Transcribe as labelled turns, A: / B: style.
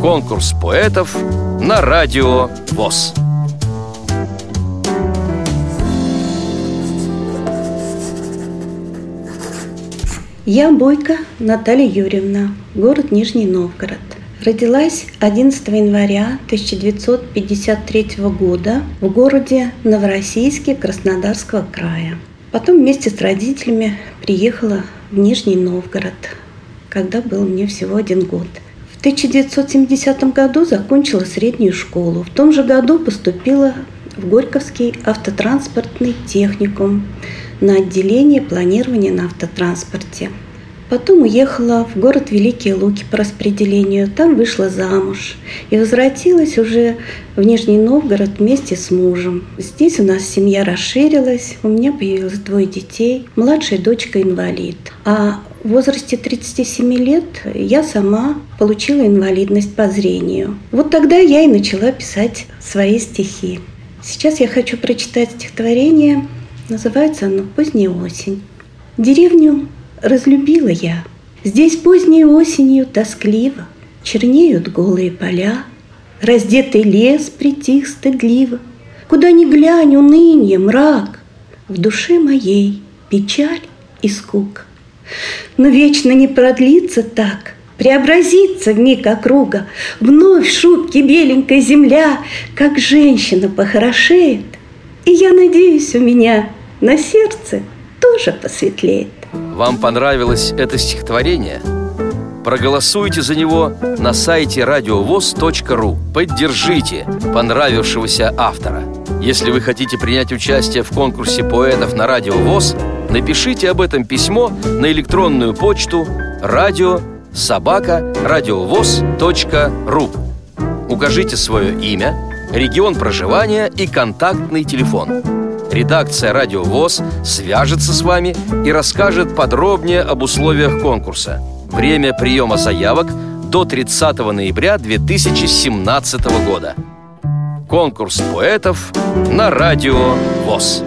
A: Конкурс поэтов на радио ВОЗ.
B: Я Бойко Наталья Юрьевна, город Нижний Новгород. Родилась 11 января 1953 года в городе Новороссийске Краснодарского края. Потом вместе с родителями приехала в Нижний Новгород, когда был мне всего один год. В 1970 году закончила среднюю школу. В том же году поступила в Горьковский автотранспортный техникум на отделение планирования на автотранспорте. Потом уехала в город Великие Луки по распределению. Там вышла замуж и возвратилась уже в Нижний Новгород вместе с мужем. Здесь у нас семья расширилась, у меня появилось двое детей. Младшая дочка инвалид. А в возрасте 37 лет я сама получила инвалидность по зрению. Вот тогда я и начала писать свои стихи. Сейчас я хочу прочитать стихотворение. Называется оно «Поздняя осень». Деревню разлюбила я. Здесь поздней осенью тоскливо Чернеют голые поля, Раздетый лес притих стыдливо, Куда ни глянь, унынье, мрак, В душе моей печаль и скука. Но вечно не продлится так, Преобразится в миг округа, Вновь в шубке беленькая земля, Как женщина похорошеет, И я надеюсь, у меня на сердце тоже посветлеет.
A: Вам понравилось это стихотворение? Проголосуйте за него на сайте радиовоз.ру Поддержите понравившегося автора Если вы хотите принять участие в конкурсе поэтов на Радио ВОЗ Напишите об этом письмо на электронную почту радио собака радиовоз.ру Укажите свое имя, регион проживания и контактный телефон – Редакция «Радио ВОЗ» свяжется с вами и расскажет подробнее об условиях конкурса. Время приема заявок до 30 ноября 2017 года. Конкурс поэтов на Радио ВОЗ.